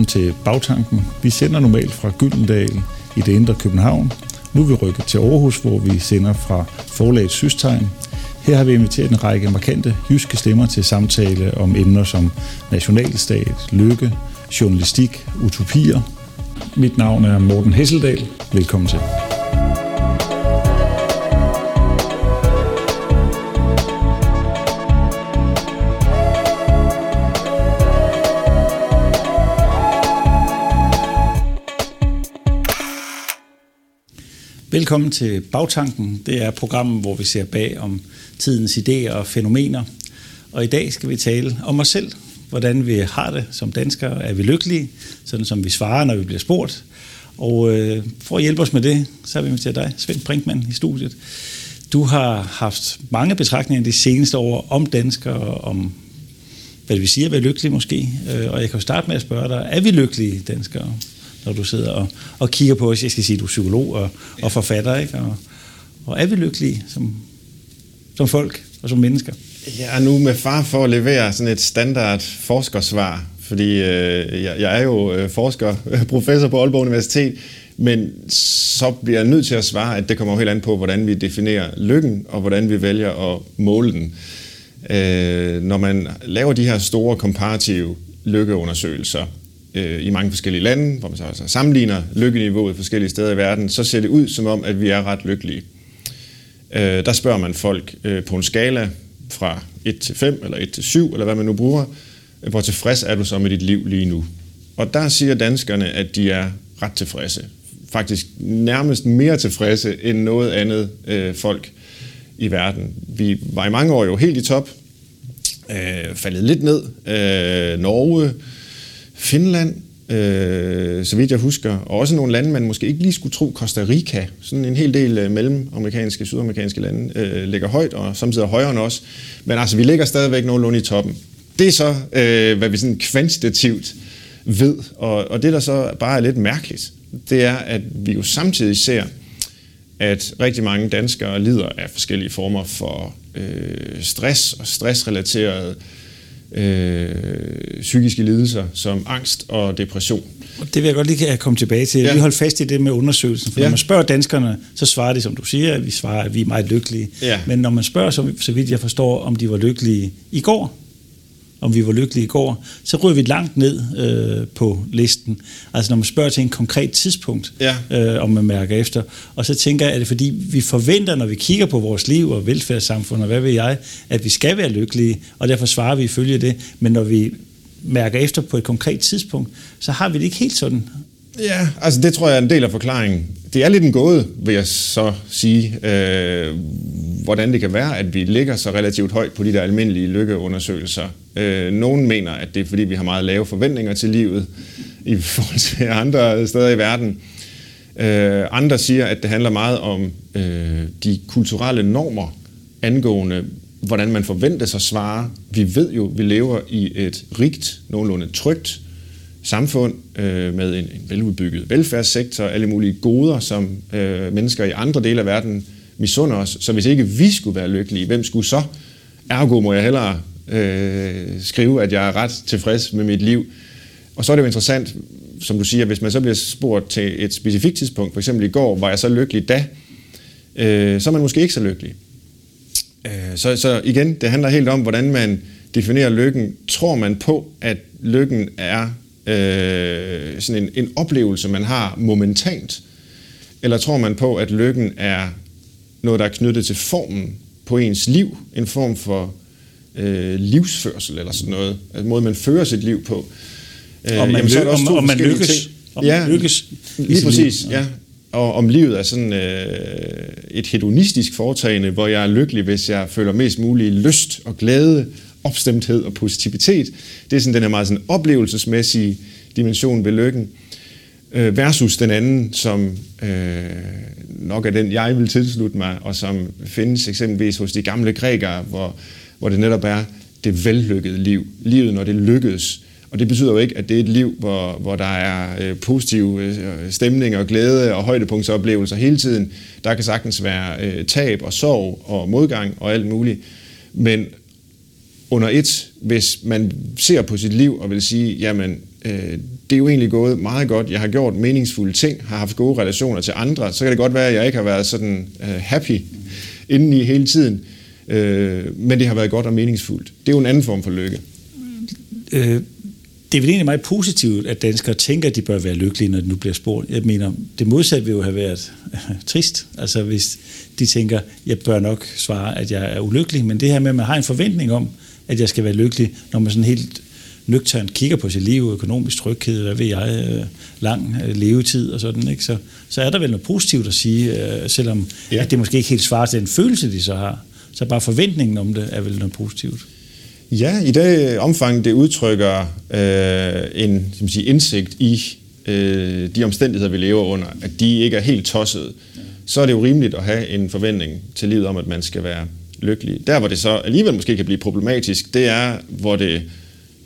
Velkommen til Bagtanken. Vi sender normalt fra Gyldendal i det indre København. Nu er vi rykket til Aarhus, hvor vi sender fra forlaget Systegn. Her har vi inviteret en række markante jyske stemmer til samtale om emner som nationalstat, lykke, journalistik, utopier. Mit navn er Morten Hesseldal. Velkommen til. Velkommen til Bagtanken. Det er programmet, hvor vi ser bag om tidens idéer og fænomener. Og i dag skal vi tale om os selv. Hvordan vi har det som danskere. Er vi lykkelige? Sådan som vi svarer, når vi bliver spurgt. Og øh, for at hjælpe os med det, så har vi inviteret dig, Svend Brinkmann, i studiet. Du har haft mange betragtninger de seneste år om danskere, om hvad det vil sige at være lykkelig måske. Øh, og jeg kan jo starte med at spørge dig, er vi lykkelige danskere? Når du sidder og, og kigger på os. Jeg skal sige, du er psykolog og, og forfatter, ikke? Og, og er vi lykkelige som, som folk og som mennesker? Jeg er nu med far for at levere sådan et standard forskersvar, fordi øh, jeg, jeg er jo øh, forsker, professor på Aalborg Universitet, men så bliver jeg nødt til at svare, at det kommer jo helt an på, hvordan vi definerer lykken, og hvordan vi vælger at måle den. Øh, når man laver de her store komparative lykkeundersøgelser, øh, i mange forskellige lande, hvor man så altså sammenligner lykkeniveauet forskellige steder i verden, så ser det ud som om, at vi er ret lykkelige. Øh, der spørger man folk øh, på en skala fra 1 til 5 eller 1 til 7, eller hvad man nu bruger, øh, hvor tilfreds er du så med dit liv lige nu? Og der siger danskerne, at de er ret tilfredse. Faktisk nærmest mere tilfredse end noget andet øh, folk i verden. Vi var i mange år jo helt i top, øh, faldet lidt ned. Øh, Norge, Finland, øh, så vidt jeg husker, og også nogle lande, man måske ikke lige skulle tro, Costa Rica, sådan en hel del øh, mellemamerikanske, sydamerikanske lande, øh, ligger højt, og samtidig højere end os. Men altså, vi ligger stadigvæk nogenlunde i toppen. Det er så, øh, hvad vi sådan kvantitativt ved, og, og det, der så bare er lidt mærkeligt, det er, at vi jo samtidig ser, at rigtig mange danskere lider af forskellige former for øh, stress og stressrelateret øh, psykiske lidelser som angst og depression. Det vil jeg godt lige komme tilbage til. Ja. Vi holder fast i det med undersøgelsen, for ja. når man spørger danskerne, så svarer de, som du siger, at vi svarer, at vi er meget lykkelige. Ja. Men når man spørger, så, så vidt jeg forstår, om de var lykkelige i går, om vi var lykkelige i går, så ryger vi langt ned øh, på listen. Altså når man spørger til en konkret tidspunkt, ja. øh, om man mærker efter. Og så tænker jeg, at det fordi, vi forventer, når vi kigger på vores liv og velfærdssamfund, og hvad ved jeg, at vi skal være lykkelige, og derfor svarer vi ifølge det. Men når vi mærker efter på et konkret tidspunkt, så har vi det ikke helt sådan. Ja, altså det tror jeg er en del af forklaringen. Det er lidt en gåde, vil jeg så sige, øh, hvordan det kan være, at vi ligger så relativt højt på de der almindelige lykkeundersøgelser. Øh, nogen mener, at det er fordi, vi har meget lave forventninger til livet i forhold til andre steder i verden. Øh, andre siger, at det handler meget om øh, de kulturelle normer angående, hvordan man forventes at svare. Vi ved jo, vi lever i et rigt, nogenlunde trygt samfund øh, med en, en veludbygget velfærdssektor, alle mulige goder, som øh, mennesker i andre dele af verden misunder os. Så hvis ikke vi skulle være lykkelige, hvem skulle så? Ergo må jeg hellere øh, skrive, at jeg er ret tilfreds med mit liv. Og så er det jo interessant, som du siger, hvis man så bliver spurgt til et specifikt tidspunkt, for eksempel i går, var jeg så lykkelig da, øh, så er man måske ikke så lykkelig. Øh, så, så igen, det handler helt om, hvordan man definerer lykken. Tror man på, at lykken er øh, sådan en, en oplevelse, man har momentant? Eller tror man på, at lykken er noget, der er knyttet til formen på ens liv? En form for øh, livsførsel eller sådan noget. En måde, man fører sit liv på. Øh, om man, jamen, så er der også om, om man lykkes. Ting. Om ja, man lykkes lige præcis. Liv. Ja. Og om livet er sådan øh, et hedonistisk foretagende, hvor jeg er lykkelig, hvis jeg føler mest mulig lyst og glæde, opstemthed og positivitet. Det er sådan den her meget sådan oplevelsesmæssige dimension ved lykken. Øh, versus den anden, som øh, nok er den, jeg vil tilslutte mig, og som findes eksempelvis hos de gamle grækere, hvor, hvor det netop er det vellykkede liv. Livet, når det lykkedes. Og det betyder jo ikke, at det er et liv, hvor, hvor der er øh, positive øh, stemning og glæde og højdepunktsoplevelser hele tiden. Der kan sagtens være øh, tab og sorg og modgang og alt muligt. Men under et, hvis man ser på sit liv og vil sige, jamen, øh, det er jo egentlig gået meget godt, jeg har gjort meningsfulde ting, har haft gode relationer til andre, så kan det godt være, at jeg ikke har været sådan øh, happy indeni hele tiden, øh, men det har været godt og meningsfuldt. Det er jo en anden form for lykke. Mm. Øh, det er vel egentlig meget positivt, at danskere tænker, at de bør være lykkelige, når de nu bliver spurgt. Jeg mener, det modsatte vil jo have været trist. Altså hvis de tænker, jeg bør nok svare, at jeg er ulykkelig. Men det her med, at man har en forventning om, at jeg skal være lykkelig, når man sådan helt nøgternt kigger på sit liv, økonomisk tryghed, hvad ved jeg, øh, lang øh, levetid og sådan, ikke? Så, så er der vel noget positivt at sige, øh, selvom ja. at det måske ikke helt svarer til den følelse, de så har. Så bare forventningen om det er vel noget positivt. Ja, i det omfang, det udtrykker øh, en som sige, indsigt i øh, de omstændigheder, vi lever under, at de ikke er helt tossede, så er det jo rimeligt at have en forventning til livet om, at man skal være lykkelig. Der, hvor det så alligevel måske kan blive problematisk, det er, hvor det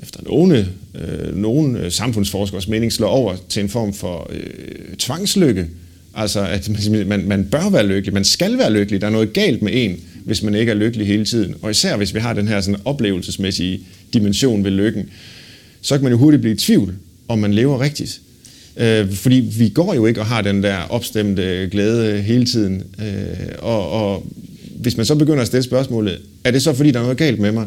efter nogle, øh, nogle øh, samfundsforskers mening slår over til en form for øh, tvangslykke. Altså, at man, man bør være lykkelig, man skal være lykkelig, der er noget galt med en, hvis man ikke er lykkelig hele tiden. Og især hvis vi har den her sådan oplevelsesmæssige dimension ved lykken, så kan man jo hurtigt blive i tvivl, om man lever rigtigt. Øh, fordi vi går jo ikke og har den der opstemte glæde hele tiden. Øh, og, og hvis man så begynder at stille spørgsmålet, er det så fordi, der er noget galt med mig?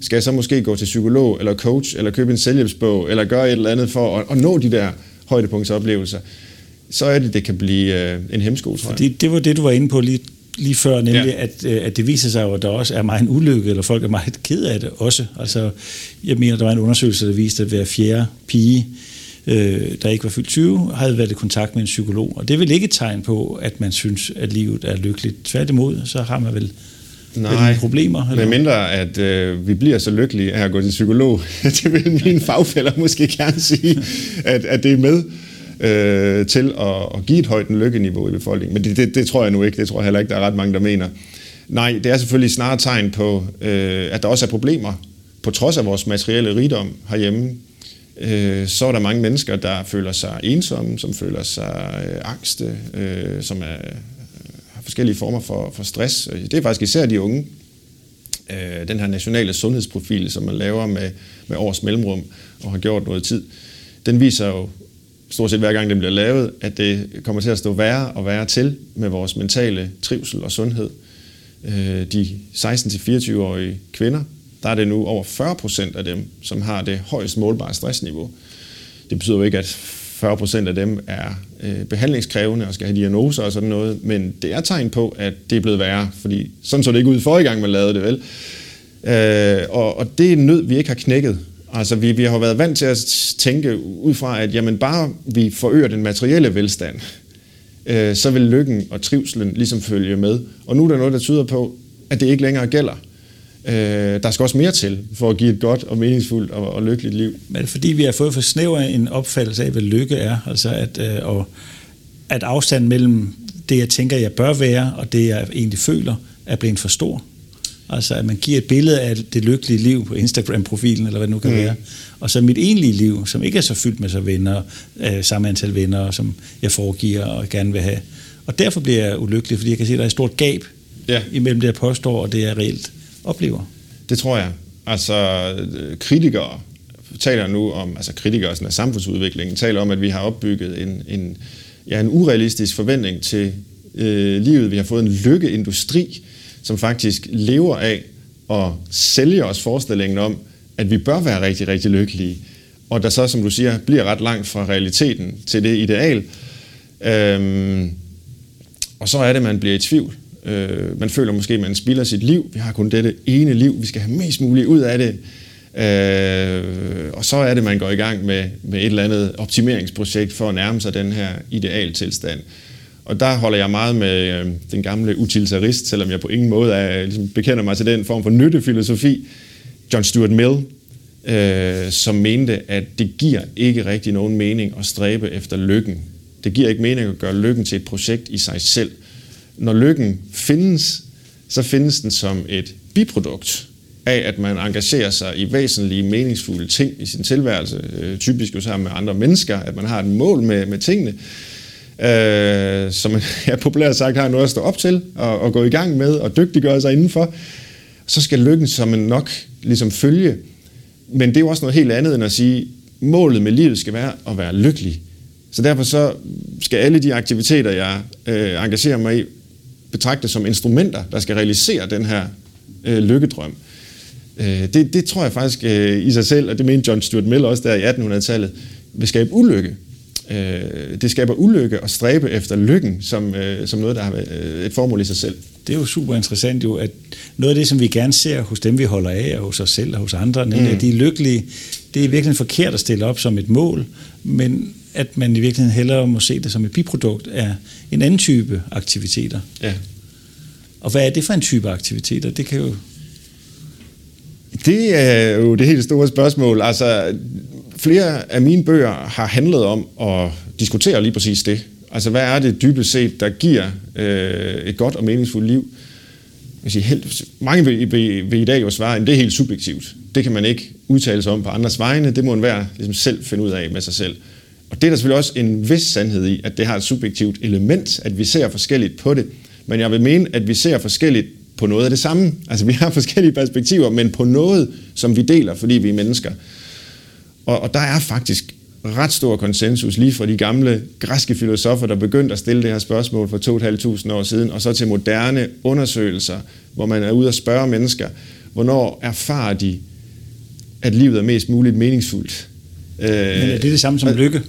Skal jeg så måske gå til psykolog eller coach, eller købe en selvhjælpsbog, eller gøre et eller andet for at, at nå de der højdepunktsoplevelser? Så er det, det kan blive øh, en hemsko, tror jeg. Fordi det var det, du var inde på lige lige før, nemlig ja. at, øh, at det viser sig jo, at der også er meget en ulykke, eller folk er meget ked af det også. Altså, jeg mener, der var en undersøgelse, der viste, at hver fjerde pige, øh, der ikke var fyldt 20, havde været i kontakt med en psykolog. Og det er vel ikke et tegn på, at man synes, at livet er lykkeligt. Tværtimod, så har man vel Nej, problemer? Eller? med mindre at øh, vi bliver så lykkelige af at gå til psykolog. det vil mine fagfælder måske gerne sige, at, at det er med øh, til at, at give et højt lykkeniveau i befolkningen. Men det, det, det tror jeg nu ikke. Det tror jeg heller ikke, der er ret mange, der mener. Nej, det er selvfølgelig snarere tegn på, øh, at der også er problemer. På trods af vores materielle rigdom herhjemme, øh, så er der mange mennesker, der føler sig ensomme, som føler sig øh, angste, øh, som er, øh, har forskellige former for, for stress. Øh, det er faktisk især de unge. Øh, den her nationale sundhedsprofil, som man laver med, med års mellemrum og har gjort noget tid, den viser jo stort set hver gang den bliver lavet, at det kommer til at stå værre og værre til med vores mentale trivsel og sundhed. Øh, de 16-24-årige kvinder, der er det nu over 40 procent af dem, som har det højst målbare stressniveau. Det betyder jo ikke, at 40 procent af dem er øh, behandlingskrævende og skal have diagnoser og sådan noget, men det er tegn på, at det er blevet værre, fordi sådan så det ikke ud for i gang, man lavede det vel. Øh, og, og det er en nød, vi ikke har knækket Altså, vi, vi har været vant til at tænke ud fra, at jamen, bare vi forøger den materielle velstand, øh, så vil lykken og trivselen ligesom følge med. Og nu er der noget, der tyder på, at det ikke længere gælder. Øh, der skal også mere til for at give et godt og meningsfuldt og, og lykkeligt liv. Men det fordi vi har fået for snæver en opfattelse af, hvad lykke er? Altså, at, øh, og, at afstanden mellem det, jeg tænker, jeg bør være, og det, jeg egentlig føler, er blevet for stor. Altså at man giver et billede af det lykkelige liv på Instagram-profilen, eller hvad det nu kan mm. være. Og så mit egentlige liv, som ikke er så fyldt med så venner, øh, samme antal venner, som jeg foregiver og gerne vil have. Og derfor bliver jeg ulykkelig, fordi jeg kan se, at der er et stort gab ja. imellem det, jeg påstår, og det, jeg reelt oplever. Det tror jeg. Altså kritikere taler nu om, altså kritikere sådan af samfundsudviklingen, taler om, at vi har opbygget en, en, ja, en urealistisk forventning til øh, livet. Vi har fået en lykkeindustri, som faktisk lever af at sælge os forestillingen om, at vi bør være rigtig, rigtig lykkelige, og der så, som du siger, bliver ret langt fra realiteten til det ideal. Øhm, og så er det, man bliver i tvivl. Øh, man føler måske, at man spilder sit liv. Vi har kun dette ene liv. Vi skal have mest muligt ud af det. Øh, og så er det, man går i gang med, med et eller andet optimeringsprojekt for at nærme sig den her idealtilstand. Og der holder jeg meget med øh, den gamle utilitarist, selvom jeg på ingen måde er, ligesom bekender mig til den form for nyttefilosofi, John Stuart Mill, øh, som mente, at det giver ikke rigtig nogen mening at stræbe efter lykken. Det giver ikke mening at gøre lykken til et projekt i sig selv. Når lykken findes, så findes den som et biprodukt af, at man engagerer sig i væsentlige, meningsfulde ting i sin tilværelse, øh, typisk jo sammen med andre mennesker, at man har et mål med, med tingene, øh, som jeg populært sagt har noget at stå op til og, og gå i gang med og dygtiggøre sig indenfor, så skal lykken som en nok ligesom følge. Men det er jo også noget helt andet end at sige, målet med livet skal være at være lykkelig. Så derfor så skal alle de aktiviteter, jeg øh, engagerer mig i, betragtes som instrumenter, der skal realisere den her øh, lykkedrøm. Øh, det, det tror jeg faktisk øh, i sig selv, og det mente John Stuart Mill også der i 1800-tallet, vil skabe ulykke. Øh, det skaber ulykke at stræbe efter lykken som, øh, som noget, der har øh, et formål i sig selv. Det er jo super interessant jo, at noget af det, som vi gerne ser hos dem, vi holder af, og hos os selv og hos andre, nemlig mm. at de er lykkelige, det er virkelig forkert at stille op som et mål, men at man i virkeligheden hellere må se det som et biprodukt af en anden type aktiviteter. Ja. Og hvad er det for en type aktiviteter? Det kan jo... Det er jo det helt store spørgsmål. Altså, flere af mine bøger har handlet om at diskutere lige præcis det. Altså, hvad er det dybest set, der giver øh, et godt og meningsfuldt liv? Jeg siger, helt, mange vil, vil, vil i dag jo svare, at det er helt subjektivt. Det kan man ikke udtale sig om på andres vegne. Det må en hver ligesom selv finde ud af med sig selv. Og det er der selvfølgelig også en vis sandhed i, at det har et subjektivt element, at vi ser forskelligt på det. Men jeg vil mene, at vi ser forskelligt på noget af det samme. Altså vi har forskellige perspektiver, men på noget, som vi deler, fordi vi er mennesker. Og, og der er faktisk ret stor konsensus lige fra de gamle græske filosofer, der begyndte at stille det her spørgsmål for 2.500 år siden, og så til moderne undersøgelser, hvor man er ude og spørge mennesker, hvornår erfarer de, at livet er mest muligt meningsfuldt. Men er det det samme som øh, lykke?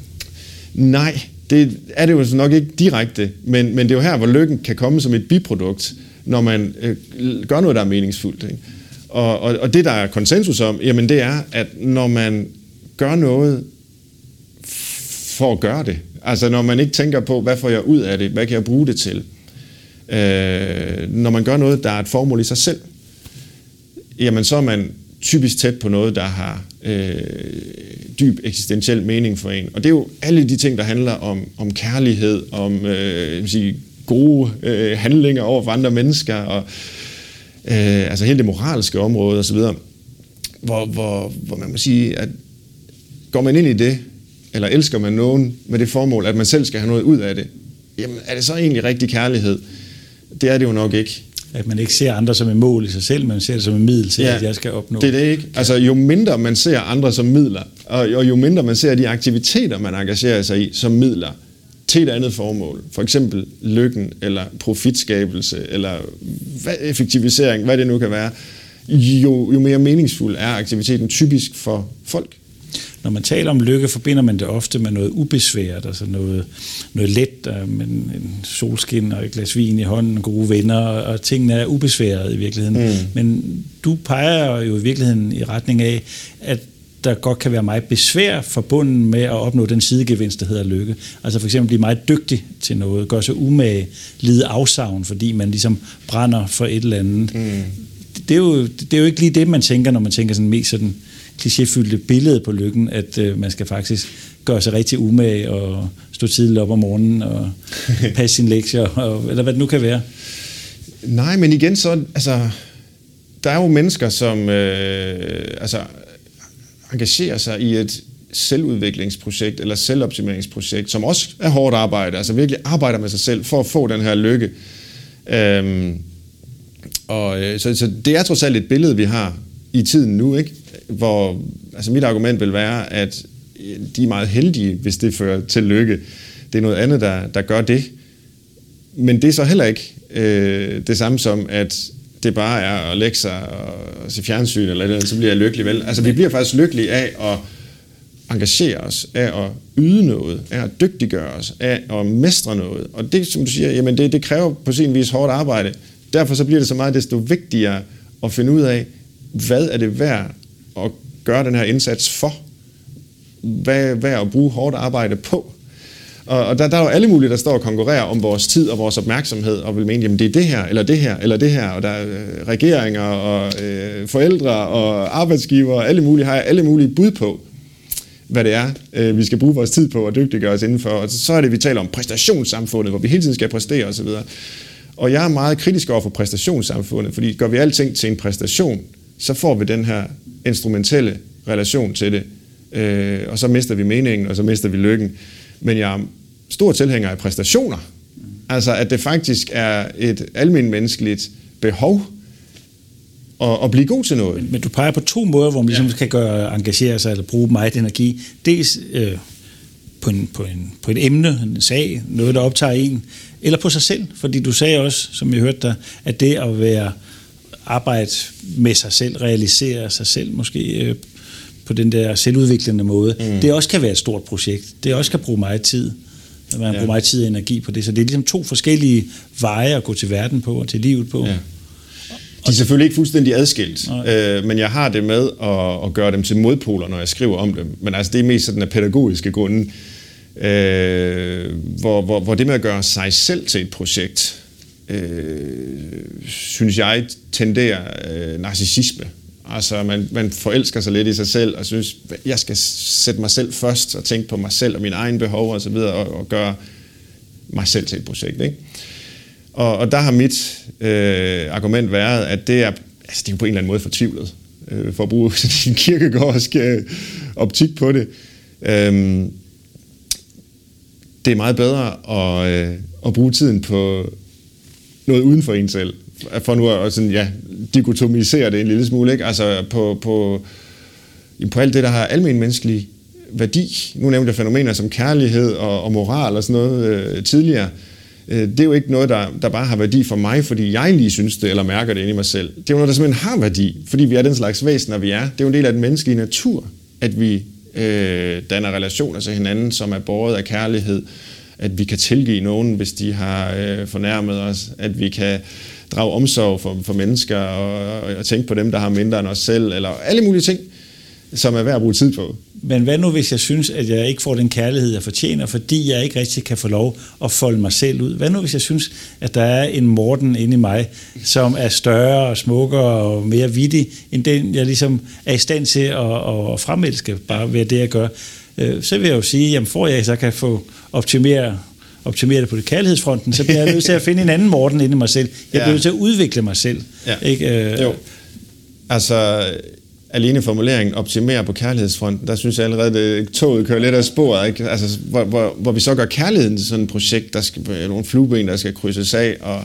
Nej, det er det jo nok ikke direkte, men, men det er jo her, hvor lykken kan komme som et biprodukt, når man øh, gør noget, der er meningsfuldt. Ikke? Og, og, og det, der er konsensus om, jamen det er, at når man gør noget for at gøre det, altså når man ikke tænker på, hvad får jeg ud af det, hvad kan jeg bruge det til, øh, når man gør noget, der er et formål i sig selv, jamen så er man typisk tæt på noget, der har øh, dyb eksistentiel mening for en. Og det er jo alle de ting, der handler om, om kærlighed, om øh, sige, gode øh, handlinger over for andre mennesker, og øh, altså hele det moralske område osv., hvor, hvor, hvor man må sige, at går man ind i det, eller elsker man nogen med det formål, at man selv skal have noget ud af det, jamen er det så egentlig rigtig kærlighed? Det er det jo nok ikke. At man ikke ser andre som et mål i sig selv, men ser det som et middel til, ja, at jeg skal opnå. det er det ikke. Altså jo mindre man ser andre som midler, og, og jo mindre man ser de aktiviteter, man engagerer sig i som midler, til et andet formål. For eksempel lykken, eller profitskabelse, eller hvad, effektivisering, hvad det nu kan være. Jo, jo mere meningsfuld er aktiviteten typisk for folk. Når man taler om lykke, forbinder man det ofte med noget ubesværet, altså noget, noget let, med en solskin og et glas vin i hånden, gode venner, og tingene er ubesværet i virkeligheden. Mm. Men du peger jo i virkeligheden i retning af, at der godt kan være meget besvær forbundet med at opnå den sidegevinst, der hedder lykke. Altså for eksempel blive meget dygtig til noget, gøre sig umage, lide afsavn, fordi man ligesom brænder for et eller andet. Mm. Det, er jo, det er jo ikke lige det, man tænker, når man tænker sådan mest sådan klichéfyldte billede på lykken, at øh, man skal faktisk gøre sig rigtig umage og stå tidligt op om morgenen og passe sine lektier, og, eller hvad det nu kan være. Nej, men igen så, altså, der er jo mennesker, som øh, altså, engagerer sig i et selvudviklingsprojekt eller selvoptimeringsprojekt, som også er hårdt arbejde, altså virkelig arbejder med sig selv for at få den her lykke. Øhm, og, øh, så, så det er trods alt et billede, vi har i tiden nu, ikke? Hvor altså mit argument vil være, at de er meget heldige, hvis det fører til lykke. Det er noget andet, der, der gør det. Men det er så heller ikke øh, det samme som, at det bare er at lægge sig og se fjernsyn, eller, andet, så bliver jeg lykkelig vel. Altså vi bliver faktisk lykkelige af at engagere os, af at yde noget, af at dygtiggøre os, af at mestre noget. Og det, som du siger, jamen det, det kræver på sin vis hårdt arbejde. Derfor så bliver det så meget desto vigtigere at finde ud af, hvad er det værd at gøre den her indsats for? Hvad, hvad er at bruge hårdt arbejde på? Og, og der, der er jo alle mulige, der står og konkurrerer om vores tid og vores opmærksomhed, og vil mene, jamen det er det her, eller det her, eller det her, og der er øh, regeringer og øh, forældre og arbejdsgiver, alle mulige har alle mulige bud på, hvad det er, øh, vi skal bruge vores tid på og dygtiggøre os indenfor. Og så er det, vi taler om præstationssamfundet, hvor vi hele tiden skal præstere osv. Og jeg er meget kritisk over for præstationssamfundet, fordi gør vi alting til en præstation, så får vi den her instrumentelle relation til det, øh, og så mister vi meningen, og så mister vi lykken. Men jeg er stor tilhænger af præstationer. Altså, at det faktisk er et almindeligt menneskeligt behov og, og blive god til noget. Men, men du peger på to måder, hvor man ligesom ja. kan gøre, engagere sig eller bruge meget energi. Dels øh, på, en, på, en, på et emne, en sag, noget, der optager en, eller på sig selv. Fordi du sagde også, som jeg hørte dig, at det at være arbejde med sig selv, realisere sig selv måske øh, på den der selvudviklende måde, mm. det også kan være et stort projekt. Det også kan bruge meget tid. Man ja. bruger meget tid og energi på det. Så det er ligesom to forskellige veje at gå til verden på og til livet på. Ja. De er selvfølgelig ikke fuldstændig adskilt, øh, men jeg har det med at, at gøre dem til modpoler, når jeg skriver om dem. Men altså, det er mest sådan af pædagogiske grunde, øh, hvor, hvor, hvor det med at gøre sig selv til et projekt, øh, synes jeg tenderer øh, narcissisme. Altså, man, man forelsker sig lidt i sig selv, og synes, jeg skal sætte mig selv først, og tænke på mig selv og mine egne behov og så videre, og, og gøre mig selv til et projekt, ikke? Og, og der har mit øh, argument været, at det er, altså, det er på en eller anden måde fortvivlet, øh, for at bruge sådan en kirkegårdsk øh, optik på det. Øhm, det er meget bedre at, øh, at bruge tiden på noget uden for en selv, for nu at sådan, ja, dikotomisere det en lille smule, ikke? altså på, på, på alt det, der har almen menneskelig værdi. Nu nævnte jeg fænomener som kærlighed og, og moral og sådan noget øh, tidligere. Øh, det er jo ikke noget, der, der bare har værdi for mig, fordi jeg lige synes det, eller mærker det inde i mig selv. Det er jo noget, der simpelthen har værdi, fordi vi er den slags væsener, vi er. Det er jo en del af den menneskelige natur, at vi øh, danner relationer til hinanden, som er båret af kærlighed, at vi kan tilgive nogen, hvis de har øh, fornærmet os, at vi kan drage omsorg for, for mennesker og, og, og tænke på dem, der har mindre end os selv, eller alle mulige ting, som er værd at bruge tid på. Men hvad nu, hvis jeg synes, at jeg ikke får den kærlighed, jeg fortjener, fordi jeg ikke rigtig kan få lov at folde mig selv ud? Hvad nu, hvis jeg synes, at der er en Morten inde i mig, som er større og smukkere og mere vittig, end den, jeg ligesom er i stand til at, at fremelske, bare ved det, jeg gør? Øh, så vil jeg jo sige, jamen får jeg så kan få optimere optimere det på det kærlighedsfronten, så bliver jeg nødt til at finde en anden Morten inde i mig selv. Jeg bliver nødt til at udvikle mig selv. Ja. Ikke? Øh, jo. Altså, alene formuleringen optimere på kærlighedsfronten, der synes jeg allerede, at toget kører lidt af sporet. Ikke? Altså, hvor, hvor, hvor vi så gør kærligheden til sådan et projekt, der skal nogle flueben, der skal krydses af, og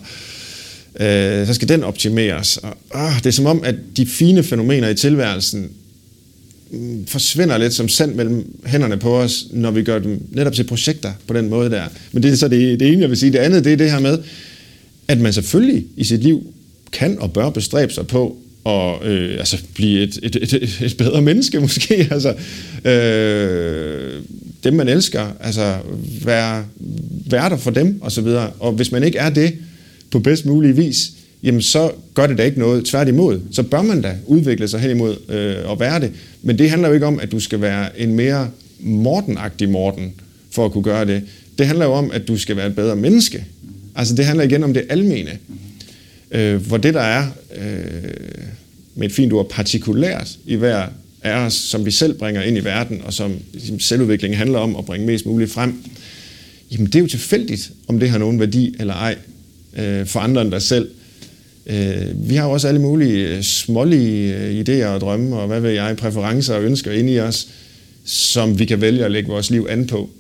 øh, så skal den optimeres. Og, øh, det er som om, at de fine fænomener i tilværelsen forsvinder lidt som sand mellem hænderne på os, når vi gør dem netop til projekter på den måde der. Men det er så det, det ene, jeg vil sige. Det andet, det er det her med, at man selvfølgelig i sit liv kan og bør bestræbe sig på at øh, altså blive et, et, et, et bedre menneske måske. Altså, øh, dem man elsker, altså være, være der for dem og så videre. Og hvis man ikke er det på bedst mulig vis, jamen så gør det da ikke noget. Tværtimod, så bør man da udvikle sig hen imod øh, at være det. Men det handler jo ikke om, at du skal være en mere mortenagtig Morten for at kunne gøre det. Det handler jo om, at du skal være et bedre menneske. Altså det handler igen om det almene. Øh, hvor det der er, øh, med et fint ord, partikulært i hver af os, som vi selv bringer ind i verden, og som ligesom, selvudviklingen handler om at bringe mest muligt frem, jamen det er jo tilfældigt, om det har nogen værdi eller ej øh, for andre end dig selv. Øh, vi har jo også alle mulige øh, smålige øh, idéer og drømme, og hvad ved jeg, præferencer og ønsker inde i os, som vi kan vælge at lægge vores liv an på.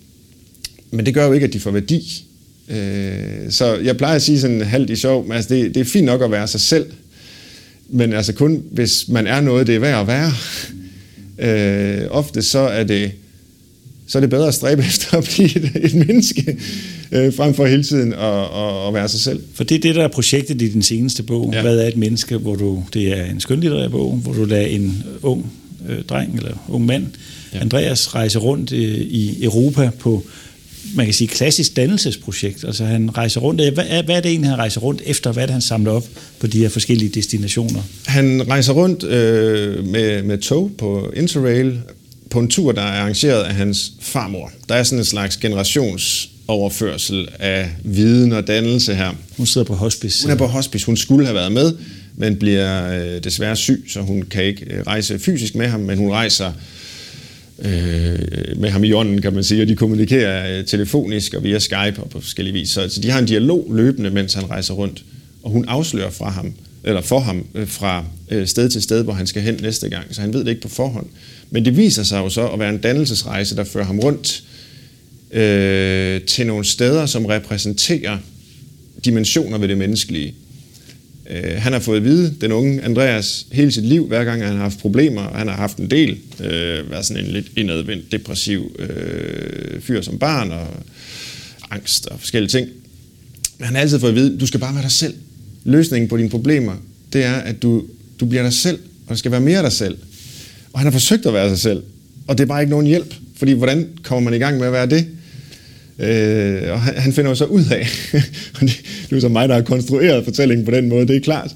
Men det gør jo ikke, at de får værdi. Øh, så jeg plejer at sige sådan halvt i sjov, men altså det, det er fint nok at være sig selv, men altså kun hvis man er noget, det er værd at være. Øh, ofte så er det så er det bedre at stræbe efter at blive et, et menneske, øh, frem for hele tiden at, at, at være sig selv. For det er det, der er projektet i din seneste bog. Ja. Hvad er et menneske? Hvor du, det er en skønlitterær bog, hvor du lader en ung øh, dreng eller ung mand, ja. Andreas, rejse rundt øh, i Europa på man kan sige, klassisk dannelsesprojekt. Altså han rejser rundt. Hvad er, hvad er det egentlig, han rejser rundt efter? Hvad er det, han samler op på de her forskellige destinationer? Han rejser rundt øh, med, med tog på Interrail på en tur, der er arrangeret af hans farmor. Der er sådan en slags generationsoverførsel af viden og dannelse her. Hun sidder på hospice. Hun er på hospice. Hun skulle have været med, men bliver øh, desværre syg, så hun kan ikke øh, rejse fysisk med ham, men hun rejser øh, med ham i ånden, kan man sige, og de kommunikerer øh, telefonisk og via Skype og på forskellige vis. Så, så de har en dialog løbende, mens han rejser rundt, og hun afslører fra ham, eller for ham øh, fra øh, sted til sted, hvor han skal hen næste gang, så han ved det ikke på forhånd. Men det viser sig jo så at være en dannelsesrejse, der fører ham rundt øh, Øh, til nogle steder, som repræsenterer dimensioner ved det menneskelige. Øh, han har fået at vide, den unge Andreas, hele sit liv, hver gang han har haft problemer, og han har haft en del, øh, været sådan en lidt indadvendt, depressiv øh, fyr som barn, og angst og forskellige ting. Men han har altid fået at vide, du skal bare være dig selv. Løsningen på dine problemer, det er, at du, du bliver dig selv, og der skal være mere dig selv. Og han har forsøgt at være sig selv, og det er bare ikke nogen hjælp, fordi hvordan kommer man i gang med at være det? Øh, og han, han finder jo så ud af, og det, det er så mig, der har konstrueret fortællingen på den måde, det er klart.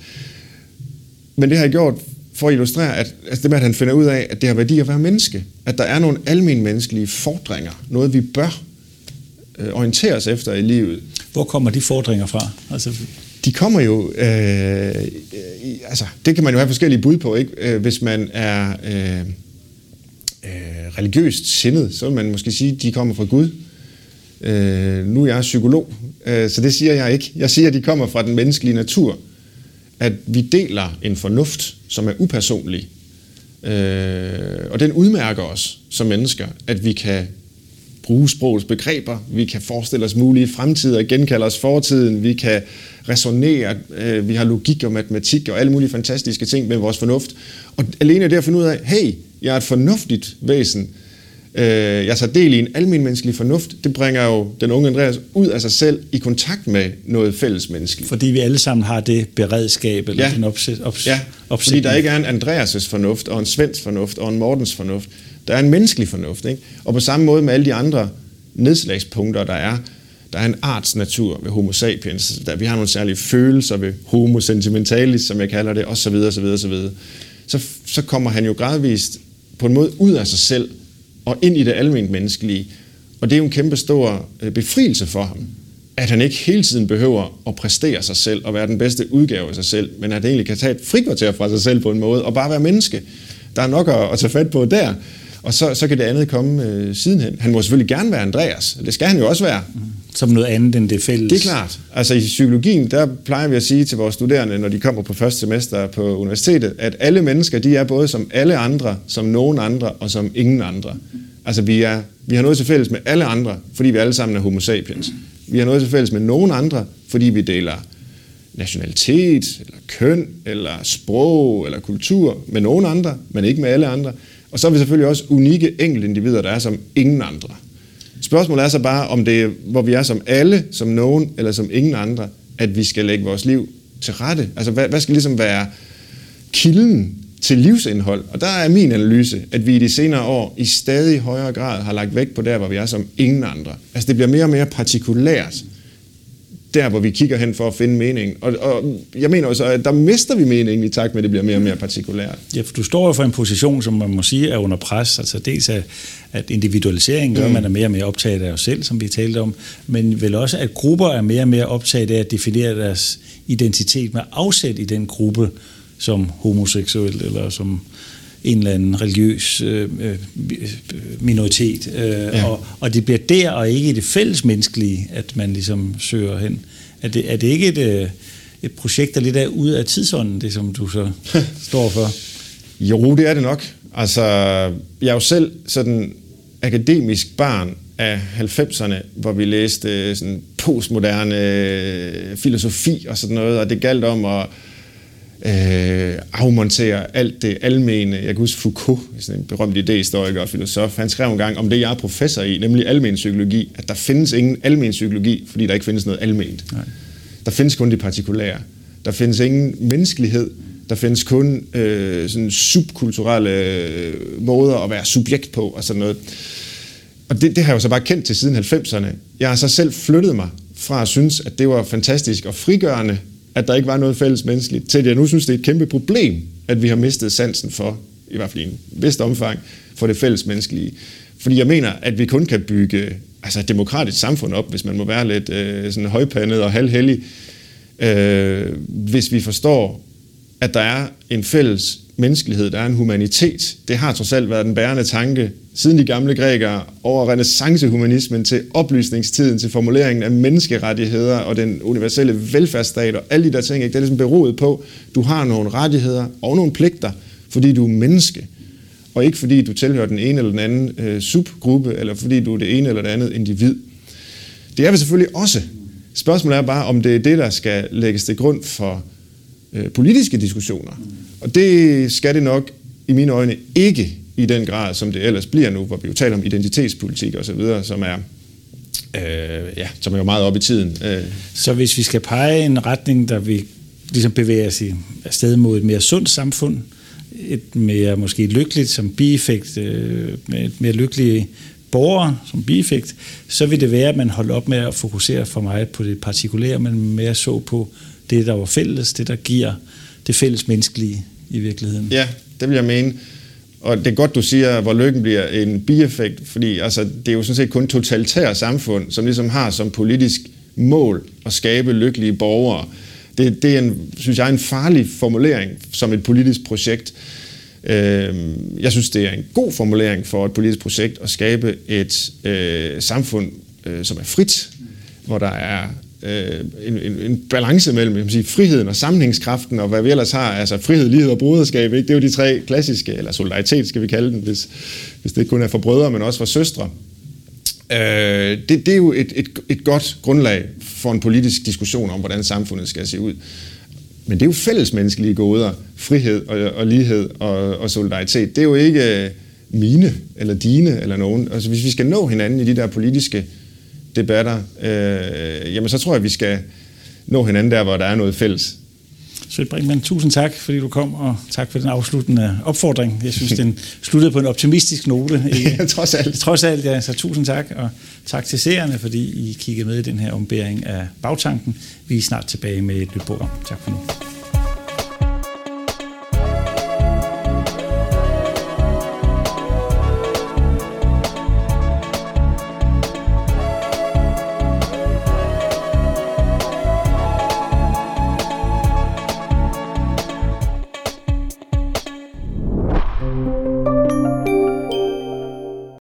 Men det har jeg gjort for at illustrere, at altså det med, at han finder ud af, at det har værdi at være menneske. At der er nogle almindelige menneskelige fordringer. Noget, vi bør øh, orientere os efter i livet. Hvor kommer de fordringer fra? Altså... De kommer jo, øh, øh, altså det kan man jo have forskellige bud på, ikke? Øh, hvis man er øh, øh, religiøst sindet, så vil man måske sige, at de kommer fra Gud. Øh, nu er jeg psykolog, øh, så det siger jeg ikke. Jeg siger, at de kommer fra den menneskelige natur. At vi deler en fornuft, som er upersonlig. Øh, og den udmærker os som mennesker, at vi kan bruge sprogets begreber, vi kan forestille os mulige fremtider, genkalde os fortiden, vi kan resonere, øh, vi har logik og matematik og alle mulige fantastiske ting med vores fornuft. Og alene det at finde ud af, hey, jeg er et fornuftigt væsen, øh, jeg tager del i en almindelig menneskelig fornuft, det bringer jo den unge Andreas ud af sig selv i kontakt med noget fællesmenneskeligt. Fordi vi alle sammen har det beredskab, eller ja. den opsæt, ops, ja, fordi der ikke er en Andreas' fornuft, og en Svends fornuft, og en Mortens fornuft. Der er en menneskelig fornuft. Ikke? Og på samme måde med alle de andre nedslagspunkter, der er, der er en artsnatur ved homo sapiens. Der, vi har nogle særlige følelser ved homo sentimentalis, som jeg kalder det, osv. osv., osv. Så, så kommer han jo gradvist på en måde ud af sig selv, og ind i det almindelige menneskelige. Og det er jo en kæmpe stor øh, befrielse for ham, at han ikke hele tiden behøver at præstere sig selv og være den bedste udgave af sig selv, men at han egentlig kan tage et frikvarter fra sig selv på en måde og bare være menneske. Der er nok at, at tage fat på der. Og så, så kan det andet komme øh, sidenhen. Han må selvfølgelig gerne være Andreas. Det skal han jo også være. Som noget andet end det fælles. Det er klart. Altså i psykologien, der plejer vi at sige til vores studerende, når de kommer på første semester på universitetet, at alle mennesker, de er både som alle andre, som nogen andre og som ingen andre. Altså vi, er, vi har noget til fælles med alle andre, fordi vi alle sammen er homo sapiens. Vi har noget til fælles med nogen andre, fordi vi deler nationalitet, eller køn, eller sprog, eller kultur med nogen andre, men ikke med alle andre. Og så er vi selvfølgelig også unikke enkeltindivider, der er som ingen andre. Spørgsmålet er så bare, om det er, hvor vi er som alle, som nogen, eller som ingen andre, at vi skal lægge vores liv til rette. Altså, hvad, hvad skal ligesom være kilden til livsindhold? Og der er min analyse, at vi i de senere år i stadig højere grad har lagt vægt på der, hvor vi er som ingen andre. Altså, det bliver mere og mere partikulært der, hvor vi kigger hen for at finde mening. Og, og jeg mener også, at der mister vi meningen i takt med, at det bliver mere og mere partikulært. Ja, for du står jo for en position, som man må sige er under pres. Altså dels at, at individualisering gør, mm. man er mere og mere optaget af os selv, som vi talte om, men vel også, at grupper er mere og mere optaget af at definere deres identitet med afsæt i den gruppe, som homoseksuel eller som en eller anden religiøs øh, øh minoritet. Øh, ja. og, og det bliver der, og ikke i det fællesmenneskelige, at man ligesom søger hen. Er det, er det ikke et, øh, et projekt, der lidt er ude af tidsånden, det som du så står for? Jo, det er det nok. Altså, jeg er jo selv sådan akademisk barn af 90'erne, hvor vi læste sådan postmoderne filosofi og sådan noget, og det galt om at øh, afmontere alt det almene. Jeg kan huske Foucault, sådan en berømt idehistoriker og filosof, han skrev en gang om det, jeg er professor i, nemlig almen psykologi, at der findes ingen almen psykologi, fordi der ikke findes noget alment. Nej. Der findes kun det partikulære. Der findes ingen menneskelighed. Der findes kun øh, sådan subkulturelle øh, måder at være subjekt på og sådan noget. Og det, det har jeg jo så bare kendt til siden 90'erne. Jeg har så selv flyttet mig fra at synes, at det var fantastisk og frigørende at der ikke var noget fælles menneskeligt, til at jeg nu synes, det er et kæmpe problem, at vi har mistet sansen for, i hvert fald i en vist omfang, for det fælles menneskelige. Fordi jeg mener, at vi kun kan bygge altså et demokratisk samfund op, hvis man må være lidt øh, sådan højpandet og halvhellig, øh, hvis vi forstår, at der er en fælles menneskelighed, der er en humanitet. Det har trods alt været den bærende tanke siden de gamle grækere over renaissancehumanismen til oplysningstiden, til formuleringen af menneskerettigheder og den universelle velfærdsstat og alle de der ting. Ikke? Det er ligesom beroet på, du har nogle rettigheder og nogle pligter, fordi du er menneske. Og ikke fordi du tilhører den ene eller den anden øh, subgruppe, eller fordi du er det ene eller det andet individ. Det er vi selvfølgelig også. Spørgsmålet er bare, om det er det, der skal lægges til grund for øh, politiske diskussioner. Og det skal det nok i mine øjne ikke i den grad, som det ellers bliver nu, hvor vi jo taler om identitetspolitik osv., som er øh, ja, som er jo meget op i tiden. Øh. Så hvis vi skal pege en retning, der vi ligesom bevæger os i afsted mod et mere sundt samfund, et mere måske lykkeligt som bieffekt, øh, med et mere lykkelige borgere som bieffekt, så vil det være, at man holder op med at fokusere for meget på det partikulære, men mere så på det, der var fælles, det, der giver det fælles menneskelige i virkeligheden. Ja, det vil jeg mene. Og det er godt, du siger, hvor lykken bliver en bieffekt, fordi altså, det er jo sådan set kun totalitære samfund, som ligesom har som politisk mål at skabe lykkelige borgere. Det, det er, en, synes jeg, en farlig formulering som et politisk projekt. Øhm, jeg synes, det er en god formulering for et politisk projekt at skabe et øh, samfund, øh, som er frit, hvor der er øh, en, en, en balance mellem jeg sige, friheden og sammenhængskraften, og hvad vi ellers har, altså frihed, lighed og broderskab, ikke? det er jo de tre klassiske, eller solidaritet skal vi kalde den, hvis, hvis det ikke kun er for brødre, men også for søstre. Øh, det, det er jo et, et, et godt grundlag for en politisk diskussion om, hvordan samfundet skal se ud. Men det er jo fællesmenneskelige goder, frihed og, og lighed og, og solidaritet. Det er jo ikke mine eller dine eller nogen. Altså hvis vi skal nå hinanden i de der politiske debatter, øh, jamen så tror jeg, at vi skal nå hinanden der, hvor der er noget fælles. Svend Brinkmann, tusind tak, fordi du kom, og tak for den afsluttende opfordring. Jeg synes, den sluttede på en optimistisk note. Ja, trods alt. Trods alt, ja. Så tusind tak, og tak til seerne, fordi I kiggede med i den her ombæring af bagtanken. Vi er snart tilbage med et nyt program. Tak for nu.